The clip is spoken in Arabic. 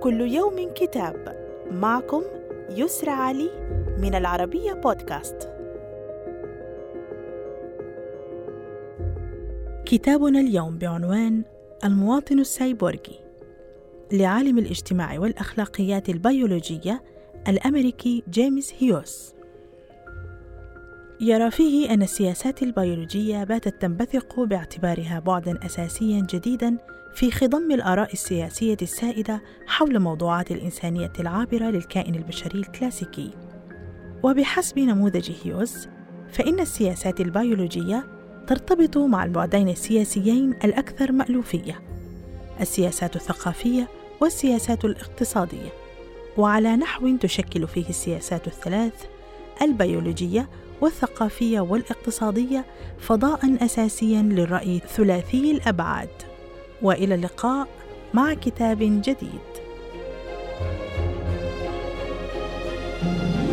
كل يوم كتاب معكم يسرى علي من العربية بودكاست. كتابنا اليوم بعنوان المواطن السايبورغي لعالم الاجتماع والأخلاقيات البيولوجية الأمريكي جيمس هيوس. يرى فيه أن السياسات البيولوجية باتت تنبثق باعتبارها بعدًا أساسيًا جديدًا في خضم الآراء السياسية السائدة حول موضوعات الإنسانية العابرة للكائن البشري الكلاسيكي. وبحسب نموذج هيوس، فإن السياسات البيولوجية ترتبط مع البعدين السياسيين الأكثر مألوفية، السياسات الثقافية والسياسات الاقتصادية، وعلى نحو تشكل فيه السياسات الثلاث البيولوجية والثقافية والاقتصادية فضاء أساسيا للرأي ثلاثي الأبعاد. وإلى اللقاء مع كتاب جديد. thank you